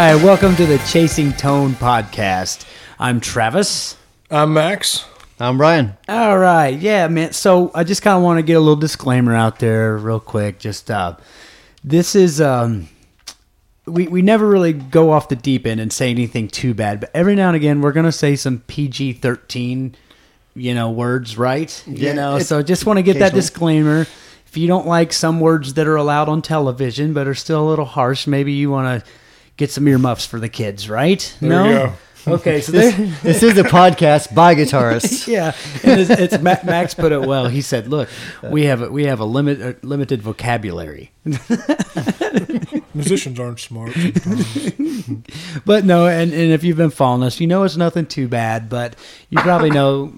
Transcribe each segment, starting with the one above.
Hi, welcome to the Chasing Tone podcast. I'm Travis. I'm Max. I'm Brian. All right, yeah, man. So I just kind of want to get a little disclaimer out there, real quick. Just uh, this is um, we we never really go off the deep end and say anything too bad, but every now and again we're gonna say some PG thirteen, you know, words, right? You know, so just want to get that disclaimer. If you don't like some words that are allowed on television but are still a little harsh, maybe you want to get some earmuffs for the kids, right? There no. Okay, so there. This is a podcast by guitarists. Yeah, and it's, it's Ma- Max put it well. He said, "Look, we have a, we have a limit a limited vocabulary, Musicians aren't smart. but no. And, and if you've been following us, you know it's nothing too bad. But you probably know.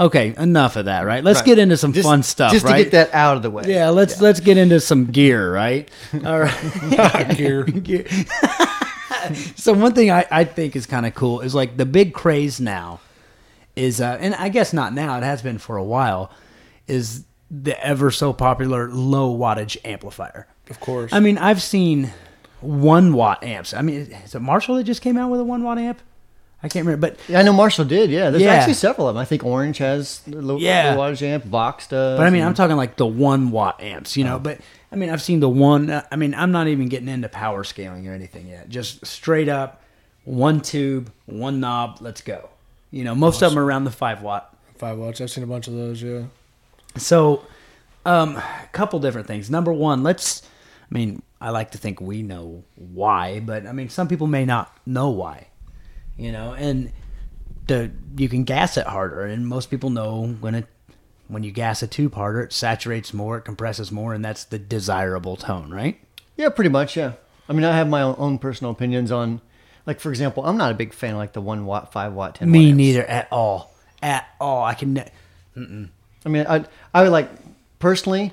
Okay, enough of that. Right? Let's Right. get into some Just, fun stuff. Just right? to get that out of the way. Yeah, let's let's get into some gear. Right? All right. Gear. Gear. so one thing I, I think is kind of cool is like the big craze now is uh, and I guess not now it has been for a while is the ever so popular low wattage amplifier. Of course. I mean I've seen one watt amps. I mean is it Marshall that just came out with a one watt amp? I can't remember, but Yeah, I know Marshall did. Yeah, there's Yeah. actually several of them. I think Orange has the low, Yeah. low wattage amp, Vox does. But I mean, I'm talking like the one watt amps, you know. But I mean, I've seen the one. uh, I mean, I'm not even getting into power scaling or anything yet. Just straight up, one tube, one knob. Let's go. You know, most of them are around the five watt. Five watts. I've seen a bunch of those. Yeah. So, um, a couple different things. Number one, let's. I mean, I like to think we know why, but I mean, some people may not know why. You know, and the you can gas it harder, and most people know when it when you gas a tube harder, it saturates more, it compresses more, and that's the desirable tone, right? yeah, pretty much. Yeah. I mean, I have my own, own personal opinions on, like for example, I'm not a big fan of like the one watt, five watt, ten. Me watt amps. neither at all, at all. I can. ne- I mean, I I would like personally,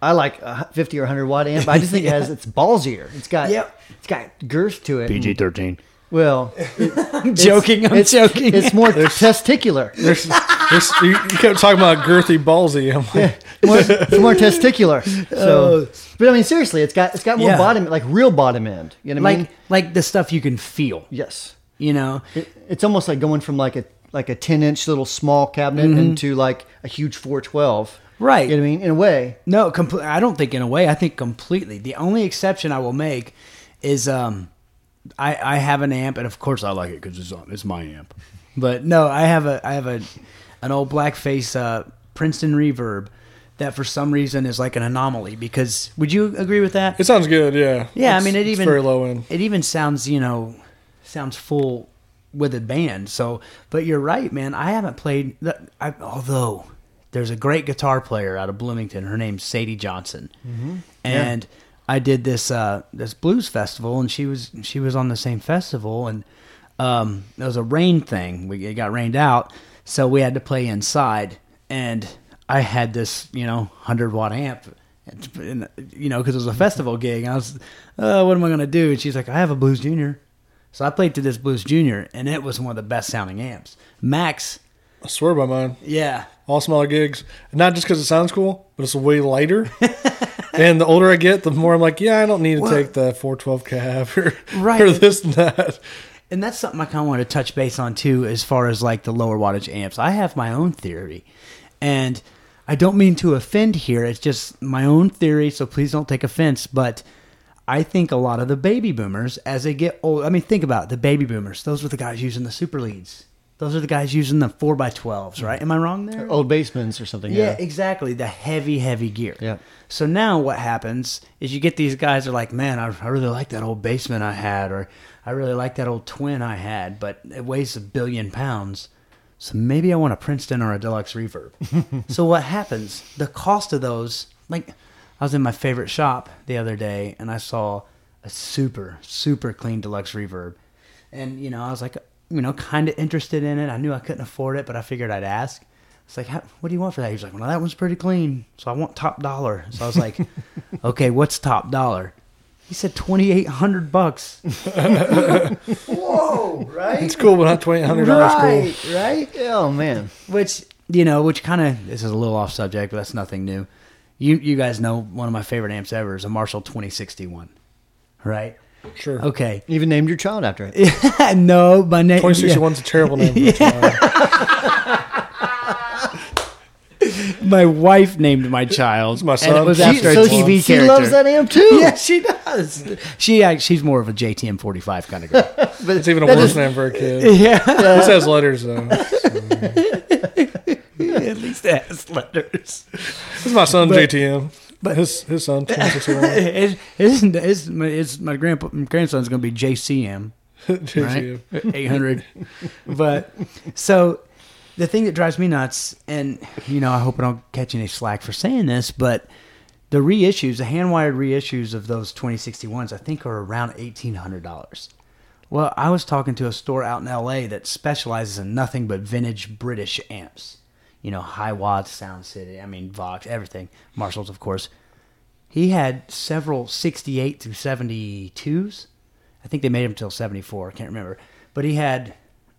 I like a 50 or 100 watt amp. I just think it has it's ballsier. It's got Yep. it's got girth to it. and- thirteen. Well, I'm joking. I'm it's, joking. It's more testicular. There's, there's, you, you kept talking about girthy ballsy. I'm like, more, it's more testicular. So, but I mean, seriously, it's got it's got more Yeah. bottom, like real bottom end. You know what I like mean? like the stuff you can feel. Yes, You know, it, it's almost like going from like a like a ten inch little small cabinet into like a huge four twelve. Mm-hmm. Right. You know what I mean? In a way, No, compl- I don't think in a way. I think completely. The only exception I will make is um, I I have an amp, and of course I like it because it's on. It's my amp. But no, I have a I have a an old blackface uh, Princeton Reverb that for some reason is like an anomaly. Because would you agree with that? it sounds good. Yeah. Yeah, I mean it it's even very low end. It even sounds you know sounds full with a band. So, but you're right, man. I haven't played. The, I, although there's a great guitar player out of Bloomington. Her name's Sadie Johnson, and I did this uh, this blues festival, and she was she was on the same festival, and um, it was a rain thing. We it got rained out, so we had to play inside, and I had this you know hundred watt amp. And, you know, because it was a festival gig, and I was, oh, what am I gonna do? And she's like, I have a Blues Junior, so I played to this Blues Junior, and it was one of the best sounding amps. Max, I swear by mine. yeah, All smaller gigs. Not just because it sounds cool, but it's way lighter. and the older I get, the more I'm like, yeah, I don't need to Well- take the 412 cab or, Right. or this and that. and that's something I kind of want to touch base on too, as far as like the lower wattage amps. I have my own theory, and I don't mean to offend here. It's just my own theory, so please don't take offense. But I think a lot of the baby boomers, as they get old, I mean, think about it, the baby boomers. Those were the guys using the super leads. Those are the guys using the four by twelves, right? Am I wrong there? old Bassmans or something. Yeah, Yeah. exactly. The heavy, heavy gear. Yeah. So now what happens is you get these guys are like, man, I, I really like that old Bassman I had, or I really like that old twin I had, but it weighs a billion pounds. So maybe I want a Princeton or a deluxe reverb. so what happens? The cost of those, like, I was in my favorite shop the other day and I saw a super, super clean deluxe reverb. And, you know, I was like, you know, kind of interested in it. I knew I couldn't afford it, but I figured I'd ask. It's like, How, what do you want for that? He was like, well, that one's pretty clean. So I want top dollar. So I was like, okay, what's top dollar? He said 2800 bucks. Whoa, right? It's cool, but not $2,800 cool. Right, right? Oh man. Which, you know, which kind of, this is a little off subject, but that's nothing new. You you guys know one of my favorite amps ever is a Marshall 2061, right? Sure. Okay. You even named your child after it. no, my name. 2061's a terrible name. For a child. My wife named my child. my And son. it was She- after so a TV she character. loves that amp too. Yeah, she does. She act- she's more of a JTM 45 kind of girl. but It's even a worse is- name for a kid. yeah. This has letters though. At least it has letters. This is my son JTM. But his his son 2061. His, his, his, my, my grandpa, grandson's going to be JCM. JTM. right? 800. but so the thing that drives me nuts, and you know, I hope I don't catch any slack for saying this, but the reissues, the hand wired reissues of those 2061s, I think are around $1,800. Well, I was talking to a store out in LA that specializes in nothing but vintage British amps. You know, Hiwatts, Sound City, I mean, Vox, everything. Marshalls, of course. He had several 68 through 72s. I think they made them till 74. I can't remember. But he had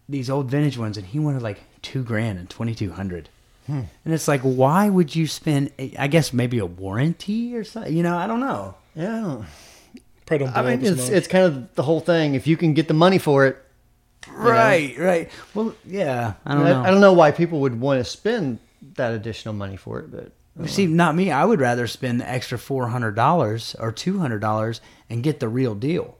these old vintage ones, and he wanted like two grand and 2200 Hmm. And it's like, why would you spend, I guess maybe a warranty or something? You know, I don't know. Yeah, I don't- I mean, it's it's kind of the whole thing. If you can get the money for it, Right, right. Well, yeah, I I, don't know. I don't know why people would want to spend that additional money for it, but See, not me. I would rather spend the extra four hundred dollars or two hundred dollars and get the real deal.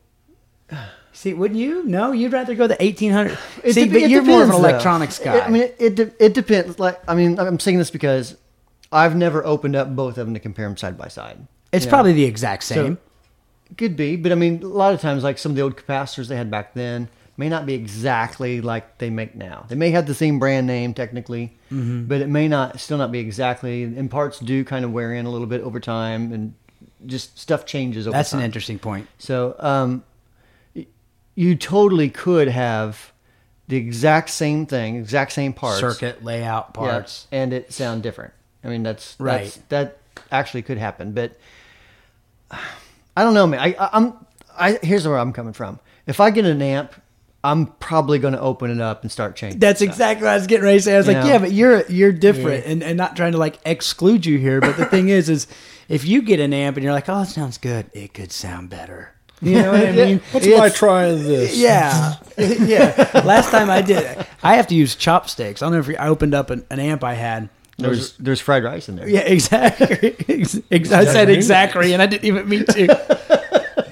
See, wouldn't you? No, you'd rather go the eighteen hundred. It See, dep- but you're more of an depends, though. electronics guy. I mean, it it, de- it depends. Like, I mean, I'm saying this because I've never opened up both of them to compare them side by side. it's you know? probably the exact same. Could be, but I mean, a lot of times, like some of the old capacitors they had back then may not be exactly like they make now. They may have the same brand name technically, Mm-hmm. but it may not still not be exactly. And parts do kind of wear in a little bit over time, and just stuff changes over That's time. an interesting point. So, um, you totally could have the exact same thing, exact same parts, Circuit layout yeah, parts. and it sound different. I mean, that's Right. That's, that actually could happen, but I don't know, man. I, I'm. I here's where I'm coming from. If I get an amp, I'm probably going to open it up and start changing. That's stuff. exactly what I was getting ready to say. I was You like, know? yeah, but you're you're different, and, and not trying to like exclude you here. But the thing is, is if you get an amp and you're like, oh, it sounds good, it could sound better. You know what I mean? What's if I it's- try this? Yeah, yeah. Last time I did, I have to use chopsticks. I'll never. forget- I opened up an, an amp I had. There's there's fried rice in there. Yeah, exactly. Ex- ex- I said exactly, and I didn't even mean to.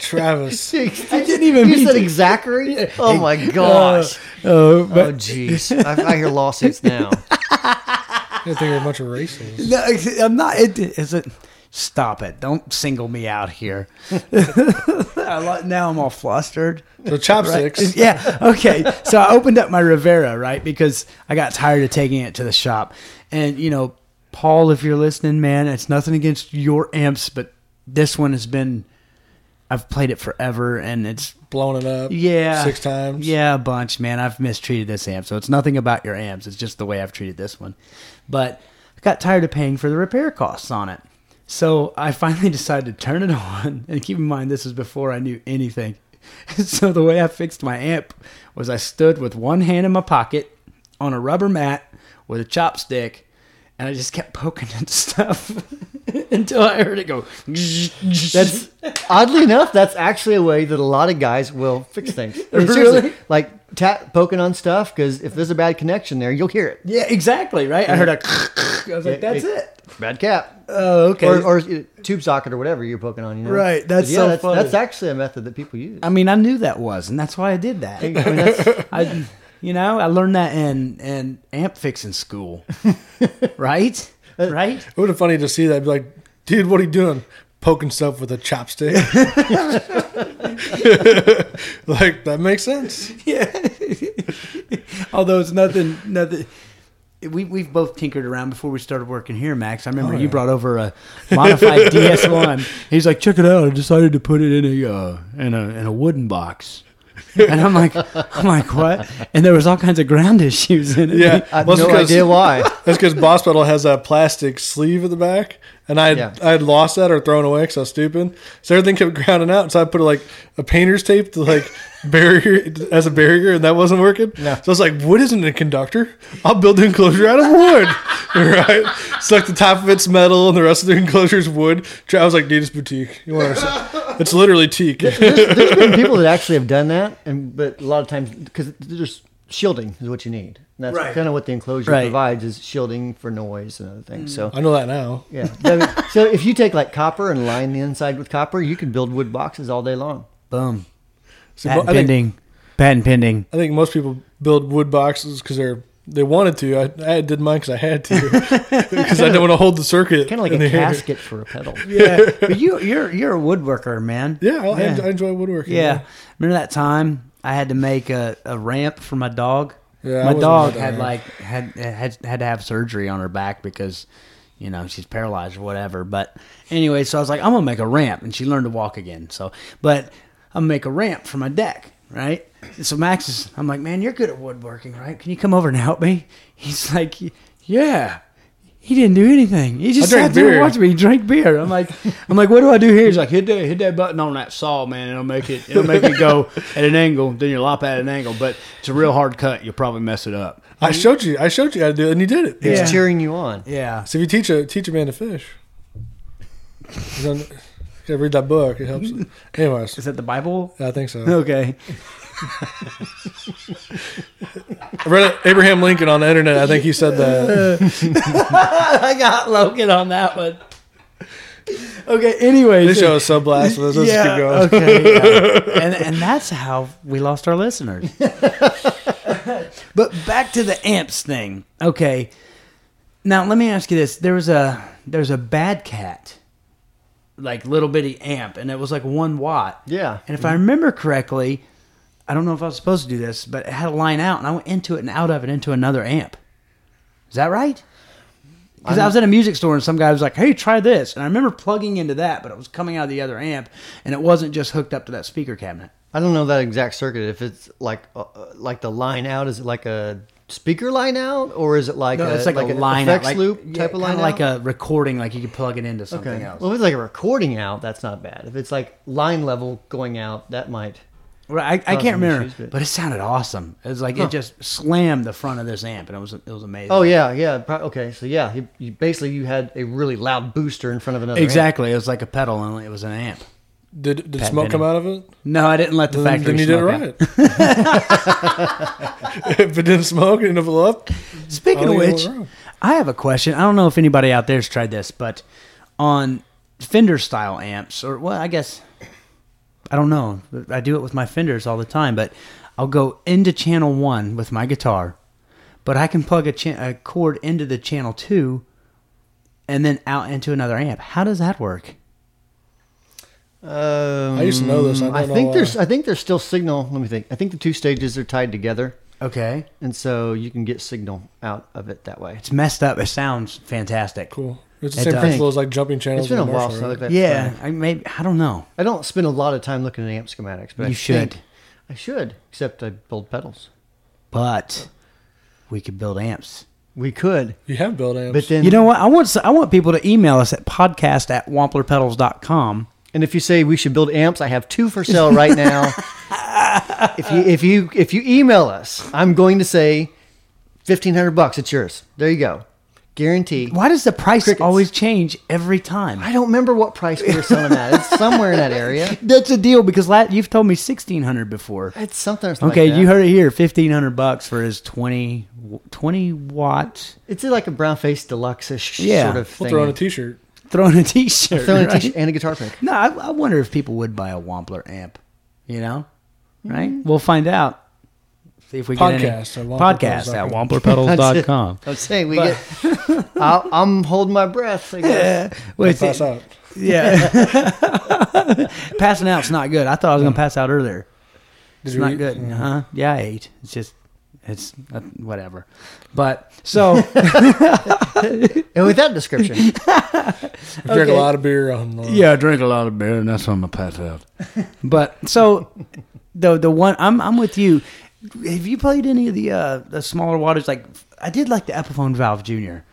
Travis. I didn't even You mean said to. exactly. Oh my uh, gosh. Oh, Oh jeez. I, I hear lawsuits now. I think they're a bunch of racists. no, I'm not. It, is it? Stop it! Don't single me out here. Now I'm all flustered. So chopsticks. Yeah. Okay. So I opened up my Rivera, right? Because I got tired of taking it to the shop. And, you know, Paul, if you're listening, man, it's nothing against your amps, but this one has been, I've played it forever and it's, blown it up. yeah. Six times. Yeah, a bunch, man. I've mistreated this amp. So it's nothing about your amps. It's just the way I've treated this one. But I got tired of paying for the repair costs on it. So I finally decided to turn it on. And keep in mind, this is before I knew anything. So the way I fixed my amp was I stood with one hand in my pocket on a rubber mat with a chopstick, and I just kept poking at stuff until I heard it go. That's oddly enough, that's actually a way that a lot of guys will fix things. I mean, Really? like tap poking on stuff because if there's a bad connection there, you'll hear it. yeah, exactly, right? I heard a. I was like, that's it- it. Bad cap. Oh, okay. Or, or uh, tube socket or whatever you're poking on. You know? Right, that's yeah, so that's, funny. that's actually a method that people use. I mean, I knew that was, and that's why I did that. I mean, you know, I learned that in in amp fixing school, right? Right? It would have been funny to see that. Be like, dude, what are you doing? Poking stuff with a chopstick. like that makes sense. Yeah. Although it's nothing, nothing. We we've both tinkered around before we started working here, Max. I remember Oh, you yeah. brought over a modified DS one. He's like, check it out. I decided to put it in a uh, in a in a wooden box. And I'm like, I'm like, what? And there was all kinds of ground issues in it. Yeah, I have Well, no idea why. That's because Boss Pedal has that plastic sleeve at the back, and I had, Yeah. I had lost that or thrown away because I was stupid. So everything kept grounding out. So I put like a painter's tape to like barrier as a barrier, and that wasn't working. Yeah. So I was like, wood isn't a conductor. I'll build the enclosure out of wood. right? So like the top of it's metal and the rest of the enclosure is wood. I was like, Dita's boutique. You want to? It's literally teak. there's been people that actually have done that, and but a lot of times because there's shielding is what you need. And that's Right. kind of what the enclosure Right. provides is shielding for noise and other things. So mm. I know that now. yeah, I mean, so if you take like copper and line the inside with copper, you can build wood boxes all day long. Boom. So Patent I think, pending. Patent pending. I think most people build wood boxes because they're they wanted to. I, I did mine because I had to because I didn't want to hold the circuit. Kind of like a the air. casket for a pedal. Yeah, but you you're you're a woodworker, man. Yeah, I, I enjoy woodworking. Yeah. Remember that time I had to make a, a ramp for my dog? Yeah, my dog had like had had had to have surgery on her back because you know she's paralyzed or whatever. But anyway, so I was like, I'm gonna make a ramp, and she learned to walk again. So, but I'm gonna make a ramp for my deck, right? And so Max is, I'm like, man, you're good at woodworking, right? Can you come over and help me? He's like, yeah. He didn't do anything. He just drank sat there and watched me. He drank beer. I'm like, I'm like, what do I do here? He's like, hit that, hit that button on that saw, man. It'll make it, it'll make it go at an angle. Then you lop at an angle, but it's a real hard cut. You'll probably mess it up. I showed you. I showed you how to do it, and you did it. He's Yeah. cheering you on. Yeah. So if you teach a teach a man to fish, you don't- you gotta read that book. It helps. Anyways, Is that the Bible? I think so. Okay. I read Abraham Lincoln on the internet. I think he said that. I got Logan on that one. Okay. Anyway, This show is so blasphemous. Let's yeah. keep going. Okay. yeah. And and that's how we lost our listeners. but back to the amps thing. Okay. Now let me ask you this: there was a there's a bad cat, like little bitty amp, and it was like one watt. Yeah. And if mm-hmm. I remember correctly, I don't know if I was supposed to do this, but it had a line out, and I went into it and out of it into another amp. Is that right? Because I was at a music store and some guy was like, "Hey, try this," and I remember plugging into that, but it was coming out of the other amp, and it wasn't just hooked up to that speaker cabinet. I don't know that exact circuit. If it's like uh, like the line out, is it like a speaker line out, or is it like No, a, it's like, a an line effects out, like, loop yeah, type of line like out? a recording, like you could plug it into something Okay. else. Well, if it's like a recording out, that's not bad. If it's like line level going out, that might. Right, I, I can't remember, issues, but- but it sounded awesome. It was like Huh. it just slammed the front of this amp, and it was it was amazing. Oh yeah, yeah. pro- Okay, so yeah, you, you basically you had a really loud booster in front of another. amp. exactly. It was like a pedal, only it was an amp. Did did Pat smoke come out of it? No, I didn't let the Then, factory. then you did it smoke out. right. if it didn't smoke, it didn't blow up. Speaking oh, of don't think it which. I have a question. I don't know if anybody out there's tried this, but on Fender style amps, or well, I guess I don't know. I do it with my Fenders all the time, but I'll go into channel one with my guitar, but I can plug a, cha- a cord into the channel two, and then out into another amp. How does that work? Um, I used to know this. I don't I think why. there's. I think there's still signal. Let me think. I think the two stages are tied together, Okay, and so you can get signal out of it that way. it's messed up. It sounds fantastic. cool. It's the same principle as like jumping channels. It's been a in while since I right? looked at Yeah, that. I maybe I don't know. I don't spend a lot of time looking at amp schematics, but I You should. think I should. Except I build pedals. But we could build amps. We could, You have built amps. but then You know what? I want I want people to email us at podcast at wamplerpedals.com. And if you say we should build amps, I have two for sale right now. if you if you if you email us, I'm going to say fifteen hundred bucks. It's yours. There you go, guarantee. Why does the price Crickets. always change every time? I don't remember what price we were selling at. It's somewhere in that area. That's a deal because la- you've told me sixteen hundred before. It's something. Like Okay, that. you heard it here. Fifteen hundred bucks for his 20, 20 watt. It's like a brown face deluxe ish Yeah. sort of thing. we'll throw on a t-shirt. Throw on a t-shirt. Throwing a right? t-shirt and a guitar pick. No, I, I wonder if people would buy a Wampler amp. You know, right? Mm-hmm. We'll find out. See if we get any Podcast at podcast at wamplerpedals.com. wamplerpedals.com. I'm saying we get. I'll, I'm holding my breath. I guess. Wait, Pass out. yeah. Passing out's not good. I thought I was gonna pass out earlier. Did It's not eat? good. Huh? Yeah, I ate. It's just, it's uh, whatever. But so And with that description, I drank Okay. a lot of beer on. Uh, yeah, I drink a lot of beer, and that's why I'm gonna pass out. But so the the one I'm I'm with you. Have you played any of the uh the smaller watters? Like I did like the Epiphone Valve Junior,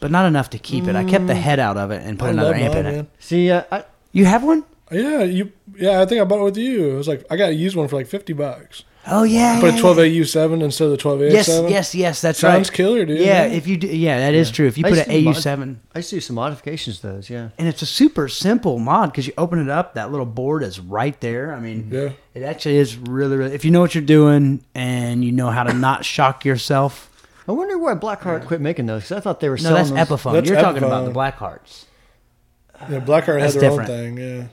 but not enough to keep it. I kept the head out of it and put I another love amp mine, in it. man. See, uh, I, You have one? Yeah, you. Yeah, I think I bought it with you. It was like I got a used one for like fifty bucks. Oh yeah. Put yeah, a twelve AU seven instead of the twelve AX Yes, seven. yes, yes. yes. That's Sounds right. killer, dude. Yeah, if you do, yeah, that is true. If you I put an to mod- AU7, I used to do some modifications to those. Yeah. and it's a super simple mod because you open it up, that little board is right there. I mean, Yeah. it actually is really, really. If you know what you're doing and you know how to not shock yourself, I wonder why Blackheart quit making those because I thought they were no, that's selling those. Epiphone. That's you're talking about the Black Hearts. yeah, Blackheart had That's their different. own thing. Yeah,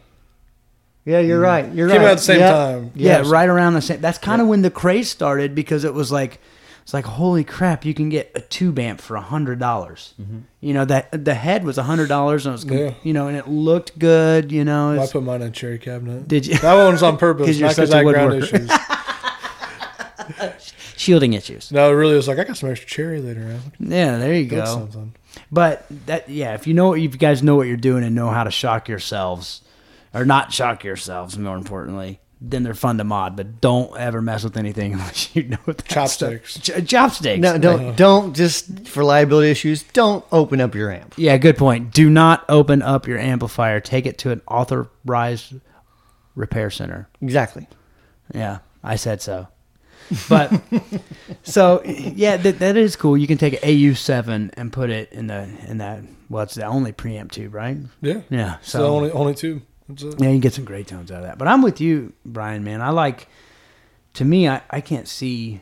Yeah, you're right. You're came right. out at the same Yeah. time. Yeah, Yes. right around the same. That's kind of when the craze started because it was like, it's like holy crap, you can get a tube amp for a hundred dollars. Mm-hmm. You know that the head was a hundred dollars and it was, com- Yeah. you know, and it looked good. You know, I put mine in a cherry cabinet. did you? That one was on purpose, 'Cause you're not because such a I had ground woodworker. issues. Shielding issues. No, it really was like I got some extra cherry later on. Yeah, there you That's go. something. But that, yeah, if you know, if you guys know what you're doing and know how to shock yourselves, or not shock yourselves, more importantly, then they're fun to mod. But don't ever mess with anything unless you know what that Chopsticks. stuff- Ch- chopsticks. No, don't don't just for liability issues. Don't open up your amp. Yeah, good point. Do not open up your amplifier. Take it to an authorized repair center. Exactly. Yeah, I said so. But so yeah, that, that is cool. You can take an AU7 and put it in the in that. Well, it's the only preamp tube, right? Yeah. Yeah. So, So only only two. Yeah, you get some great tones out of that. But I'm with you, Brian. Man, I like. To me, I, I can't see.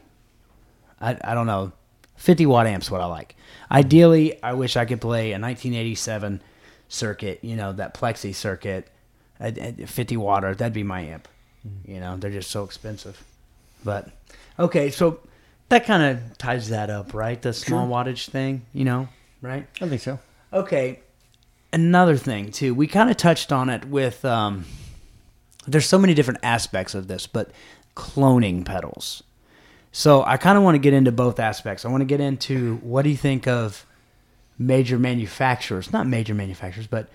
I I don't know. 50 watt amps what I like. Ideally, I wish I could play a 1987 circuit. You know that plexi circuit, a, a 50 watter. That'd be my amp. Mm-hmm. You know they're just so expensive. But okay, so that kind of ties that up, right? The small wattage thing. You know, right? I think so. Okay, another thing too. We kind of touched on it with. Um, there's so many different aspects of this, but cloning pedals. So I kind of want to get into both aspects. I want to get into what do you think of major manufacturers, not major manufacturers, but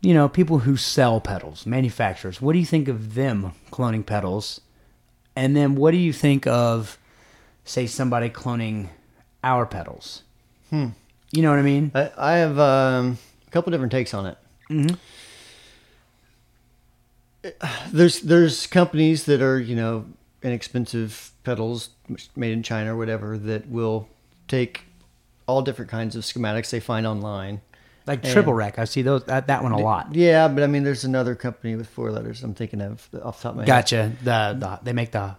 you know people who sell pedals, manufacturers. What do you think of them cloning pedals? And then what do you think of, say, somebody cloning our pedals? Hmm. You know what I mean? I, I have um, a couple different takes on it. Mm-hmm. There's there's companies that are you know inexpensive pedals made in China or whatever that will take all different kinds of schematics they find online. Like And- Triple Wreck, I see those that, that one a lot. Yeah, but I mean, there's another company with four letters I'm thinking of off the top of my head. Gotcha. The, the they make the.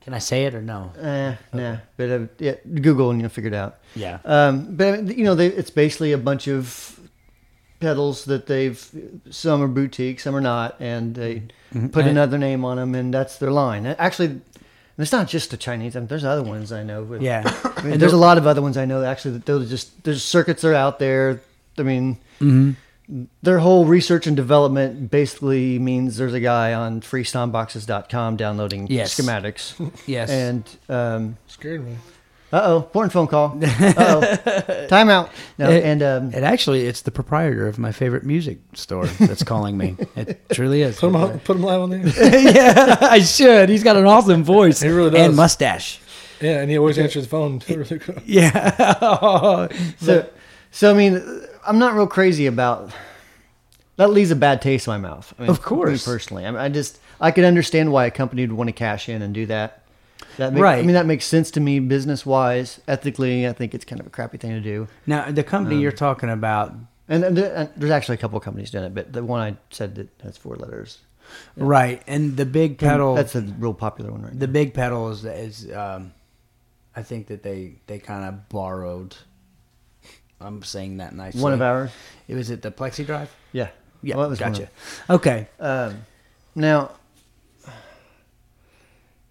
Can I say it or no? Eh, nah, but uh, yeah, Google and you'll figure it out. Yeah. Um, but you know, they, it's basically a bunch of pedals that they've. Some are boutique, some are not, and they put And- another name on them, and that's their line. Actually, it's not just the Chinese. I mean, there's other ones I know. But, Yeah. I mean, there's a lot of other ones I know. That actually, that they'll just there's circuits that are out there. I mean, Mm-hmm. their whole research and development basically means there's a guy on freestompboxes.com downloading Yes. schematics. Yes. And um, Scared me. Uh oh, important phone call. Uh oh, timeout. No, It- and um, It actually, it's the proprietor of my favorite music store that's calling me. It truly is. Put him, on, put him live on there. yeah, I should. He's got an awesome voice. He really does. And mustache. Yeah, and he always answers the phone. Really cool. Yeah. so, so I mean, I'm not real crazy about. That leaves a bad taste in my mouth. I mean, Of course. me personally, I, mean, I just I could understand why a company would want to cash in and do that. That make, I mean, that makes sense to me business wise. Ethically, I think it's kind of a crappy thing to do. now, the company you're talking about, And, and there's actually a couple of companies doing it, but the one I said that has four letters. right? And the big pedal, That's a real popular one right the now. big pedal is, is um, I think that they they kind of borrowed. I'm saying that nicely. One of ours. It was at the Plexi Drive. Yeah. Yeah, Well, gotcha. Okay, Um, now,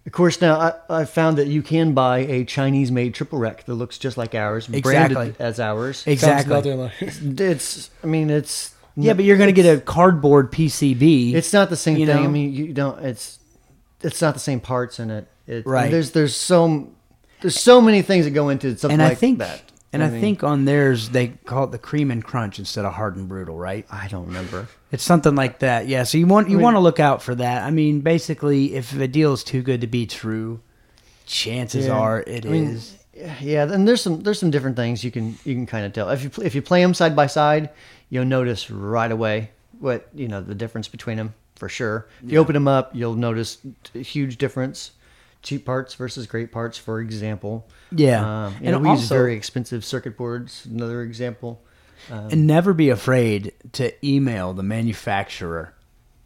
of course, now I, I found that you can buy a Chinese-made Triple Wreck that looks just like ours, Exactly. branded as ours. Sounds exactly. nothing like It's, I mean, it's Yeah, but you're going to get a cardboard PCB. it's not the same thing. know? I mean, you don't. It's it's not the same parts in it. it Right. There's there's so there's so many things that go into something and like I think that. And I, mean, think on theirs they call it the cream and crunch instead of hard and brutal, right? I don't remember. It's something like that. Yeah, so you want you I mean- want to look out for that. I mean, basically, if a deal is too good to be true, chances Yeah. are it is. I mean, Yeah, and there's some there's some different things you can you can kind of tell if you if you play them side by side, you'll notice right away what you know the difference between them for sure. If you open them up, you'll notice a huge difference. Cheap parts versus great parts, for example. Yeah. um, And know, we use also- very expensive circuit boards. Another example. and never be afraid to email the manufacturer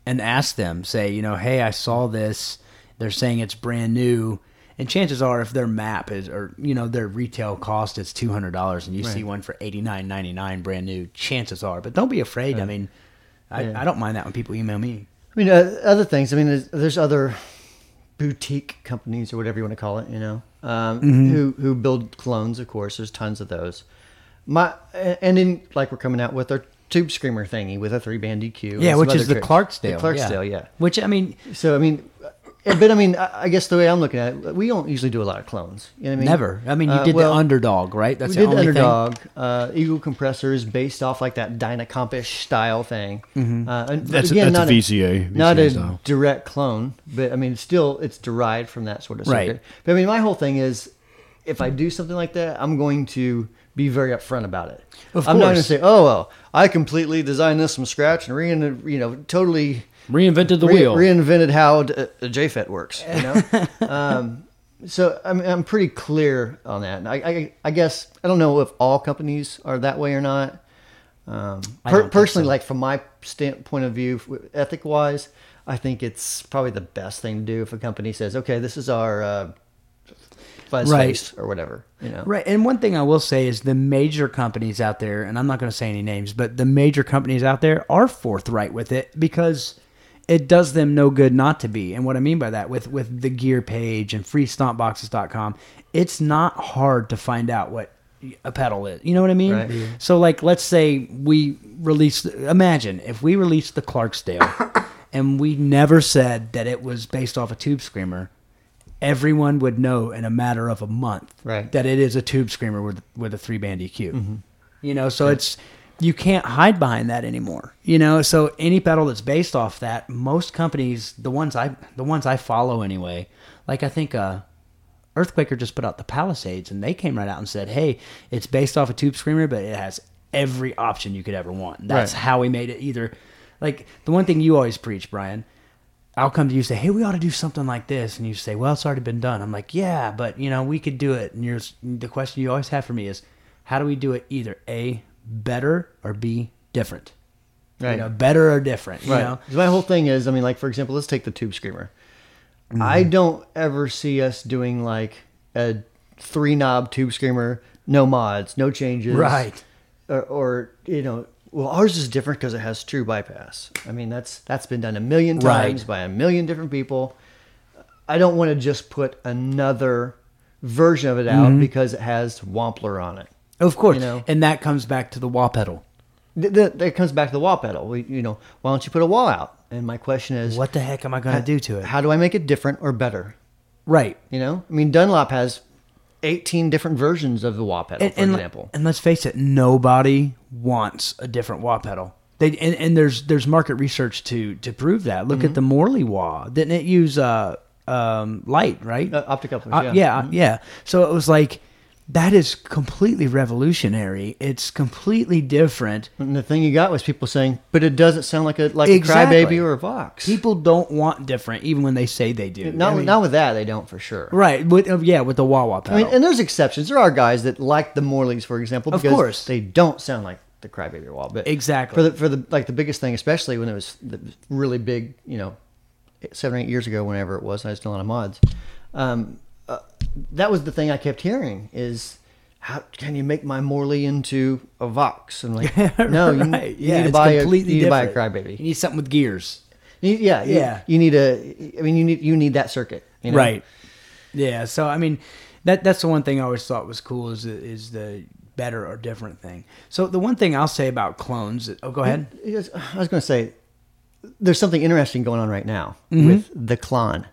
and ask them say you know hey i saw this they're saying it's brand new and chances are if their map is or you know their retail cost is $200 and you see one for $89.99 brand new chances are but don't be afraid i mean I, Yeah. I don't mind that when people email me I mean, uh, other things. I mean, there's, there's other boutique companies or whatever you want to call it, you know, um, Mm-hmm. who who build clones. Of course, there's tons of those. My and then like we're coming out with our tube screamer thingy with a three band EQ. yeah which is the tricks. clarksdale The Clarksdale, yeah. which i mean So I mean, but I mean, I I guess the way I'm looking at it, we don't usually do a lot of clones. You know what I mean? never i mean you Uh, did well, the underdog right that's we the did only underdog. Uh, Ego compressors based off like that Dynacompish style thing. Mm-hmm. Uh, and That's- again, that's a not VCA, not a style. direct clone, but I mean, still, it's derived from that sort of Right. circuit. But I mean, my whole thing is, if I do something like that, I'm going to be very upfront about it. Of I'm not going to say, "Oh well, I completely designed this from scratch and re you know totally." Reinvented the re- wheel reinvented how d- a JFET works. You know, um, so I'm I'm pretty clear on that. I, I I guess I don't know if all companies are that way or not. Um, per- personally, so. like from my standpoint of view, ethic wise, I think it's probably the best thing to do if a company says, "Okay, this is our uh, Right. or whatever." You know, Right. And one thing I will say is the major companies out there, and I'm not going to say any names, but the major companies out there are forthright with it because it does them no good not to be. And what I mean by that, with, with the gear page and freestompboxes.com, it's not hard to find out what a pedal is. You know what I mean? Right. Yeah. So, like, let's say we release, imagine if we released the Clarksdale and we never said that it was based off a tube screamer everyone would know in a matter of a month Right. that it is a tube screamer with with a three band EQ. Mm-hmm. You know, so it's you can't hide behind that anymore. You know, so any pedal that's based off that, most companies, the ones I the ones I follow anyway, like I think uh Earthquaker just put out the Palisades and they came right out and said, "Hey, it's based off a tube screamer, but it has every option you could ever want." That's Right. how we made it either like the one thing you always preach, Brian, I'll come to you and say, "Hey, we ought to do something like this," and you say, "Well, it's already been done." I'm like, "Yeah, but you know, we could do it." And the question you always have for me is, "How do we do it? Either a better or be different? Right. You know, better or different? You Right. know, My whole thing is, I mean, like for example, let's take the tube screamer. I Mm-hmm. don't ever see us doing like a three knob tube screamer, no mods, no changes, Right. Or, or you know, well, ours is different because it has true bypass. I mean, that's that's been done a million Right. times by a million different people. I don't want to just put another version of it out Mm-hmm. because it has Wampler on it. Of course." You know. and that comes back to the wah pedal. Th- th- That comes back to the wah pedal. We, you know, why don't you put a wah out? And my question is, What the heck am I going to do to it? How do I make it different or better? right. You know, I mean, Dunlop has 18 different versions of the wah pedal, and, for and, example. and let's face it, nobody wants a different wah pedal. They and, and there's there's market research to to prove that. Look Mm-hmm. at the Morley wah. Didn't it use uh um light right? Uh, optic couplers, Uh, yeah. yeah, Mhm. yeah. So it was like that is completely revolutionary. It's completely different. And the thing you got was people saying, but it doesn't sound like a like Exactly. a crybaby or a Vox. People don't want different, even when they say they do. not, I mean- not with that, they don't for sure. right. With, uh, yeah, with the wah wah I mean, and there's exceptions. There are guys that like the Morleys, for example, because Of course. they don't sound like the crybaby wah. But Exactly. for the for the like the biggest thing, especially when it was the really big, you know, seven or eight years ago, whenever it was, I was still on a mods. Um, uh, that was the thing I kept hearing is. How can you make my Morley into a Vox? And like, no, you, right. you yeah, need to buy a, you need to buy a crybaby. You need something with gears. You- yeah, Yeah. You, need a. I mean, you need you need that circuit, you know? Right. Yeah. So I mean, that that's the one thing I always thought was cool is the, is the better or different thing. So the one thing I'll say about clones. Oh, go ahead. I was going to say, there's something interesting going on right now Mm-hmm. with the Klon.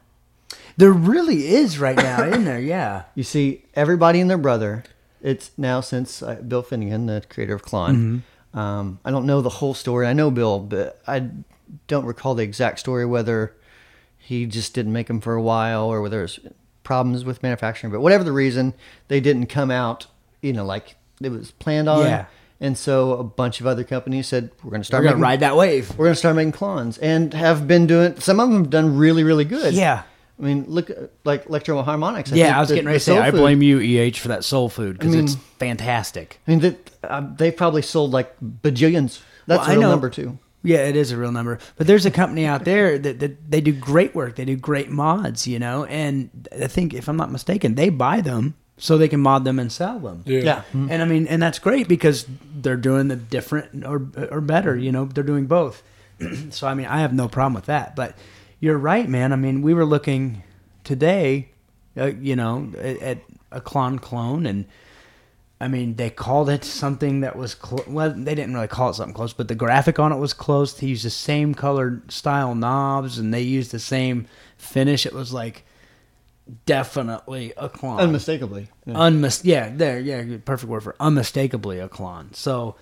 There really is right now, isn't there? Yeah. You see, everybody and their brother. It's now since uh, Bill Finnegan, the creator of Klon. Mm-hmm. Um, I don't know the whole story. I know Bill, but I don't recall the exact story. Whether he just didn't make them for a while, or whether it's problems with manufacturing, but whatever the reason, they didn't come out, you know, like it was planned on. Yeah. And so a bunch of other companies said, we're going to start. We're gonna ride that wave. we're going to start making clones and have been doing, some of them have done really, really good. Yeah. I mean, look at like Electro-Harmonix. I Yeah, I was the- getting ready to say, soul I blame you, EH, for that soul food because I mean- it's fantastic. I mean, that uh, they probably sold like bajillions. That's Well, a I real know- number too. Yeah, it is a real number. But there's a company out there that, that they do great work. They do great mods, you know. And I think, if I'm not mistaken, they buy them so they can mod them and sell them. Yeah. Yeah. And I mean, and that's great because they're doing the different or or better. You know, they're doing both. so I mean, I have no problem with that. But you're right, man. I mean, we were looking today, uh, you know, at, at a Klon clone, and I mean, they called it something that was cl- well, they didn't really call it something close, but the graphic on it was close. They used the same colored style knobs, and they used the same finish. It was like definitely a clone. Unmistakably. Yeah. Unmis- yeah, there, yeah, perfect word for unmistakably a clone. So,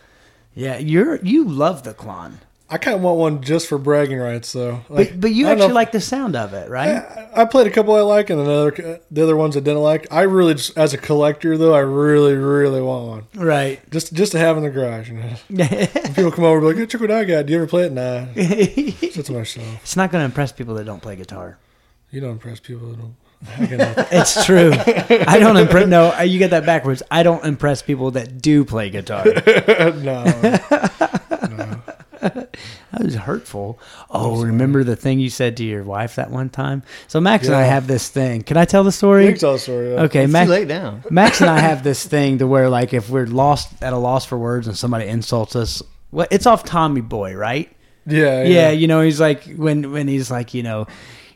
yeah, you're you love the clone, I kind of want one just for bragging rights, though. Like, but but you know actually like the sound of it, right? I, I played a couple I like, and another uh, the other ones I didn't like. I really, just, as a collector, though, I really, really want one. Right. Just just to have in the garage. You know? People come over, and be like, "Hey, check what I got. Do you ever play it?" Nah, it's to myself. not going to impress people that don't play guitar. You don't impress people. That don't. I got nothing. It's true. I don't impress. No, you get that backwards. I don't impress people that do play guitar. no, That was hurtful. Oh, remember the thing you said to your wife that one time? So Max and I have this thing. Can I tell the you story? can tell a story. Yeah. Okay, It's Max. too late now. Max and I have this thing to where, like, if we're lost at a loss for words and somebody insults us, well, it's off Tommy Boy, right? Yeah, Yeah, you know, he's like when when he's like, you know,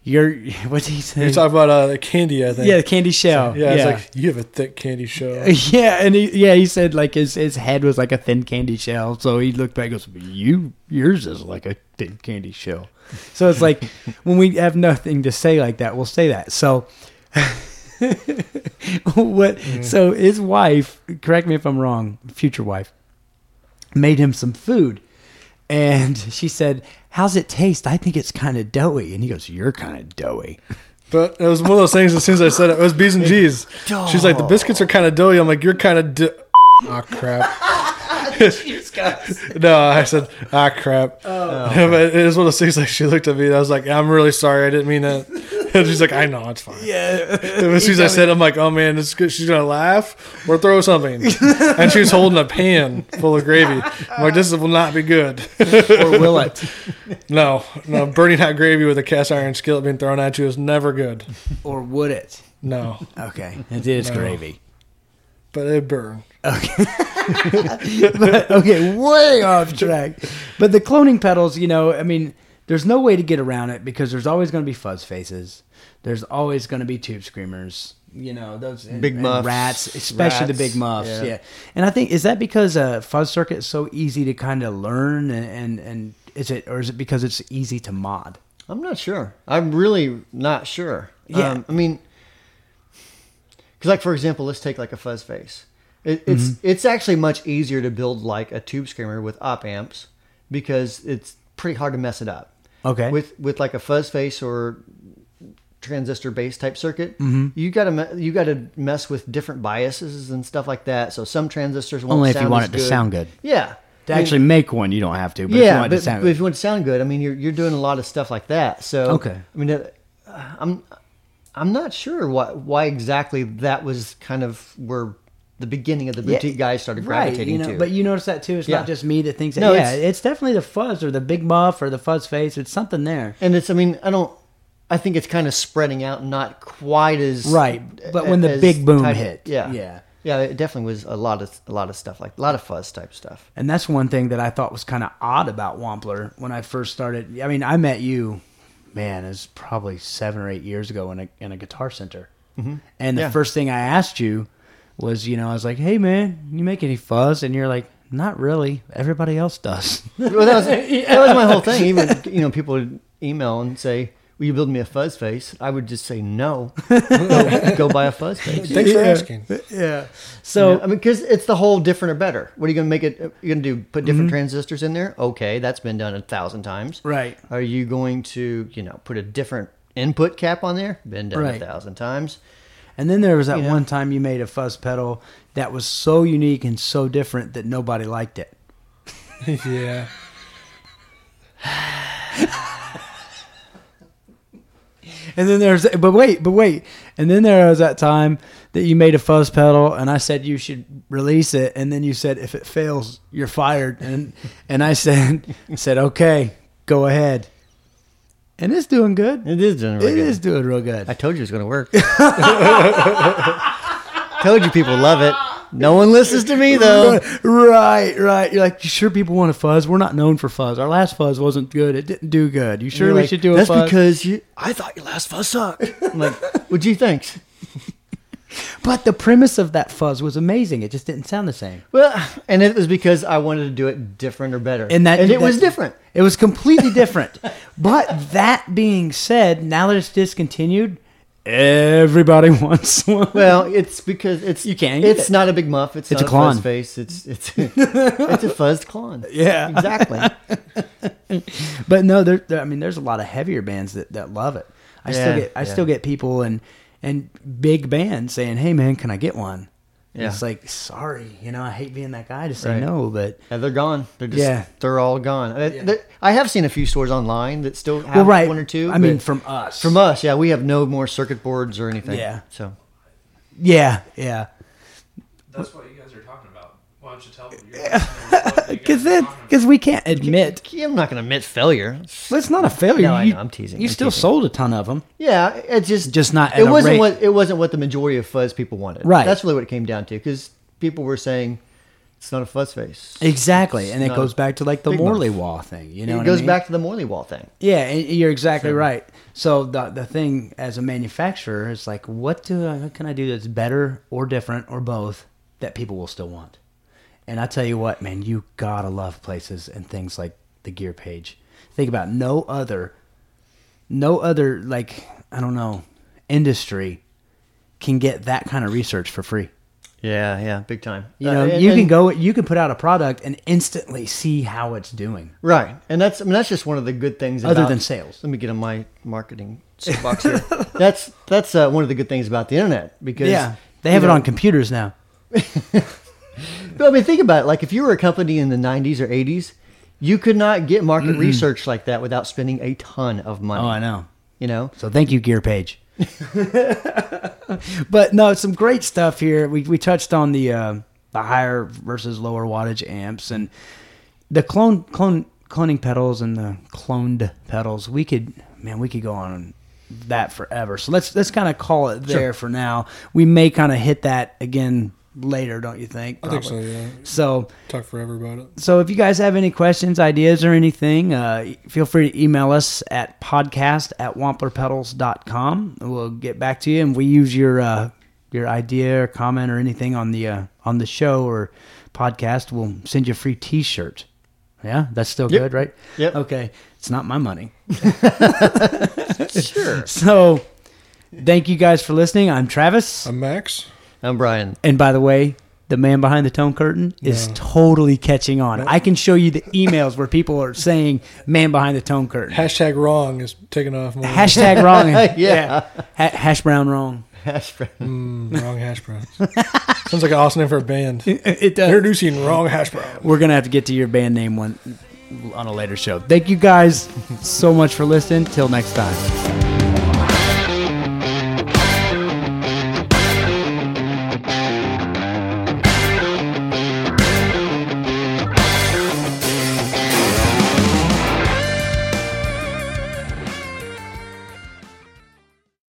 you're what's he saying? You're talking about uh, the candy, I think. yeah, the candy shell. yeah. yeah. It's like you have a thick candy shell. yeah, and he yeah he said like his his head was like a thin candy shell. So he looked back, and goes, "You yours is like a thin candy shell." So it's like when we have nothing to say like that, we'll say that. So what? So his wife, correct me if I'm wrong, future wife, made him some food, and she said, "How's it taste? I think it's kind of doughy." And he goes, "You're kind of doughy." But it was one of those things. As soon as I said it, it was B's and G's. She's like, the biscuits are kind of doughy. I'm like, you're kind of. Di- oh crap. no, I said, ah crap. but it is one of those things. Like she looked at me, and I was like, I'm really sorry. I didn't mean that. And she's like, I know, it's fine. Yeah. And as soon as I said, I'm like, oh man, this is good. she's gonna laugh or throw something. and she was holding a pan full of gravy. I'm like, this will not be good. or will it? no, no, burning hot gravy with a cast iron skillet being thrown at you is never good. Or would it? No, Okay, it is No. gravy. But it burned. but, okay, way off track. But the cloning pedals, you know, I mean, there's no way to get around it because there's always going to be fuzz faces. There's always going to be tube screamers. You know those and- Big muffs. rats, especially the big muffs. Yeah. yeah. and I think is that because uh, fuzz circuit is so easy to kind of learn, and, and and is it or is it because it's easy to mod? I'm not sure. I'm really not sure. Yeah. Um, I mean, because like for example, let's take like a fuzz face. It, it's it's actually much easier to build like a tube screamer with op amps because it's pretty hard to mess it up. Okay, With with like a fuzz face or transistor based type circuit, Mm-hmm. you got to you got to mess with different biases and stuff like that. So some transistors won't only if you want it to sound good. Yeah. To I mean, actually make one, you don't have to. But if you yeah, want it but, to sound but if you want to sound good, I mean, you're you're doing a lot of stuff like that. So Okay. I mean, uh, I'm I'm not sure why why exactly that was kind of where the beginning of the Yeah, boutique guys started right, gravitating you know, to. But you notice that too. It's Yeah. not just me that thinks that. No, yeah, it's- it's, definitely the fuzz or the big muff or the fuzz face. It's something there. and it's I mean I don't I think it's kind of spreading out, not quite as Right, but when the big boom tight- hit, yeah, yeah. yeah, it definitely was a lot of a lot of stuff like a lot of fuzz type stuff. And that's one thing that I thought was kind of odd about Wampler when I first started. I mean, I met you, man, it was probably seven or eight years ago in a in a guitar center. And the Mm-hmm. Yeah. first thing I asked you was, you know, I was like, "Hey, man, you make any fuzz?" And you're like, "Not really. Everybody else does." well, that was that was my whole thing. Even you know, people would email and say, "Will you build me a fuzz face?" I would just say no. go, go buy a fuzz face. Thanks for Yeah. asking. yeah. So So I mean, because it's the whole different or better. What are you going to make it? You're going to do put different Mm-hmm. transistors in there? Okay, that's been done a thousand times. right. Are you going to, you know, put a different input cap on there. Been done Right. a thousand times. And then there was that You know. one time you made a fuzz pedal that was so unique and so different that nobody liked it. yeah. And then there's, but wait, but wait. And then there was that time that you made a fuzz pedal, and I said you should release it, and then you said if it fails, you're fired. And and I said, said okay, go ahead. And it's doing good. It is doing It really is doing real good. I told you it was going to work. told you people love it. No one listens to me though. Right, right. You're like, you sure people want a fuzz? We're not known for fuzz. Our last fuzz wasn't good. It didn't do good. You sure You're we like, should do a That's fuzz? because you. I thought your last fuzz sucked. I'm like, what do you think? but the premise of that fuzz was amazing. It just didn't sound the same. Well, and it was because I wanted to do it different or better, And that and it that- was different. It was completely different. but that being said, now that it's discontinued, everybody wants one. Well, it's because it's You can't It's it. not a big muff. It's, It's not a Klon. fuzz face. It's it's it's a fuzzed Klon. Yeah. exactly. But no, there, there. I mean, there's a lot of heavier bands that, that love it. I still get I yeah. still get people and and big bands saying, "Hey, man, can I get one?" And Yeah. It's like, sorry, you know, I hate being that guy to say Right. no, but Yeah, they're gone. They're just Yeah. they're all gone. Uh, there- I have seen a few stores online that still have well, right. one or two. I mean, from us, from us, yeah, we have no more circuit boards or anything. Yeah. So yeah, yeah. That's what you guys are talking about. Why tell them? Because then, because we can't admit, I'm not going to admit failure. well, it's not a failure. No, I you, know, I'm teasing, You I'm still teasing. sold a ton of them. Yeah, it just Just not at It a wasn't rate- what it wasn't what the majority of fuzz people wanted. Right. That's really what it came down to because people were saying it's not a fuzz face. Exactly, and it goes back to like the Morley muff. Wall thing. You know, it what goes I mean? back to the Morley Wall thing. Yeah, and you're exactly right. So the the thing as a manufacturer is like, what do I, what can I do that's better or different or both that people will still want? And I tell you what, man, you gotta love places and things like the gear page. Think about no other, no other like I don't know industry can get that kind of research for free. Yeah, yeah, big time. You Uh, know, and- you can go, you can put out a product and instantly see how it's doing. right, and that's I mean that's just one of the good things. Other about- than sales. Let me get on my marketing box here. that's that's uh, one of the good things about the internet because Yeah, they have you it know, on computers now. But I mean, think about it. Like if you were a company in the '90s or '80s, you could not get market research like that without spending a ton of money. Oh, I know. You know, So thank you, Gear Page. but no, some great stuff here. We we touched on the uh, the higher versus lower wattage amps and the clone clone cloning pedals and the cloned pedals. We could man, we could go on that forever. So let's let's kind of call it there for now. We may kind of hit that again later, don't you think? I think so. Yeah. So Talk forever about it. so if you guys have any questions, ideas, or anything, uh, feel free to email us at podcast at wamplerpedals.com. We'll get back to you, and we use your uh, your idea or comment or anything on the uh, on the show or podcast. We'll send you a free T-shirt. Yeah, that's still Yep. good, right? Yep. Okay, it's not my money. sure. So, thank you guys for listening. I'm Travis, I'm Max. I'm Brian. and by the way. The man behind the tone curtain is No. totally catching on. I can show you the emails where people are saying "man behind the tone curtain." Hashtag wrong is taking off more. Hashtag wrong. Yeah. Ha- hash brown wrong. Hash brown. Mm, wrong hash browns. Sounds like an awesome name for a band. It does. Introducing wrong hash brown. We're gonna have to get to your band name one on a later show. Thank you guys so much for listening. Till next time.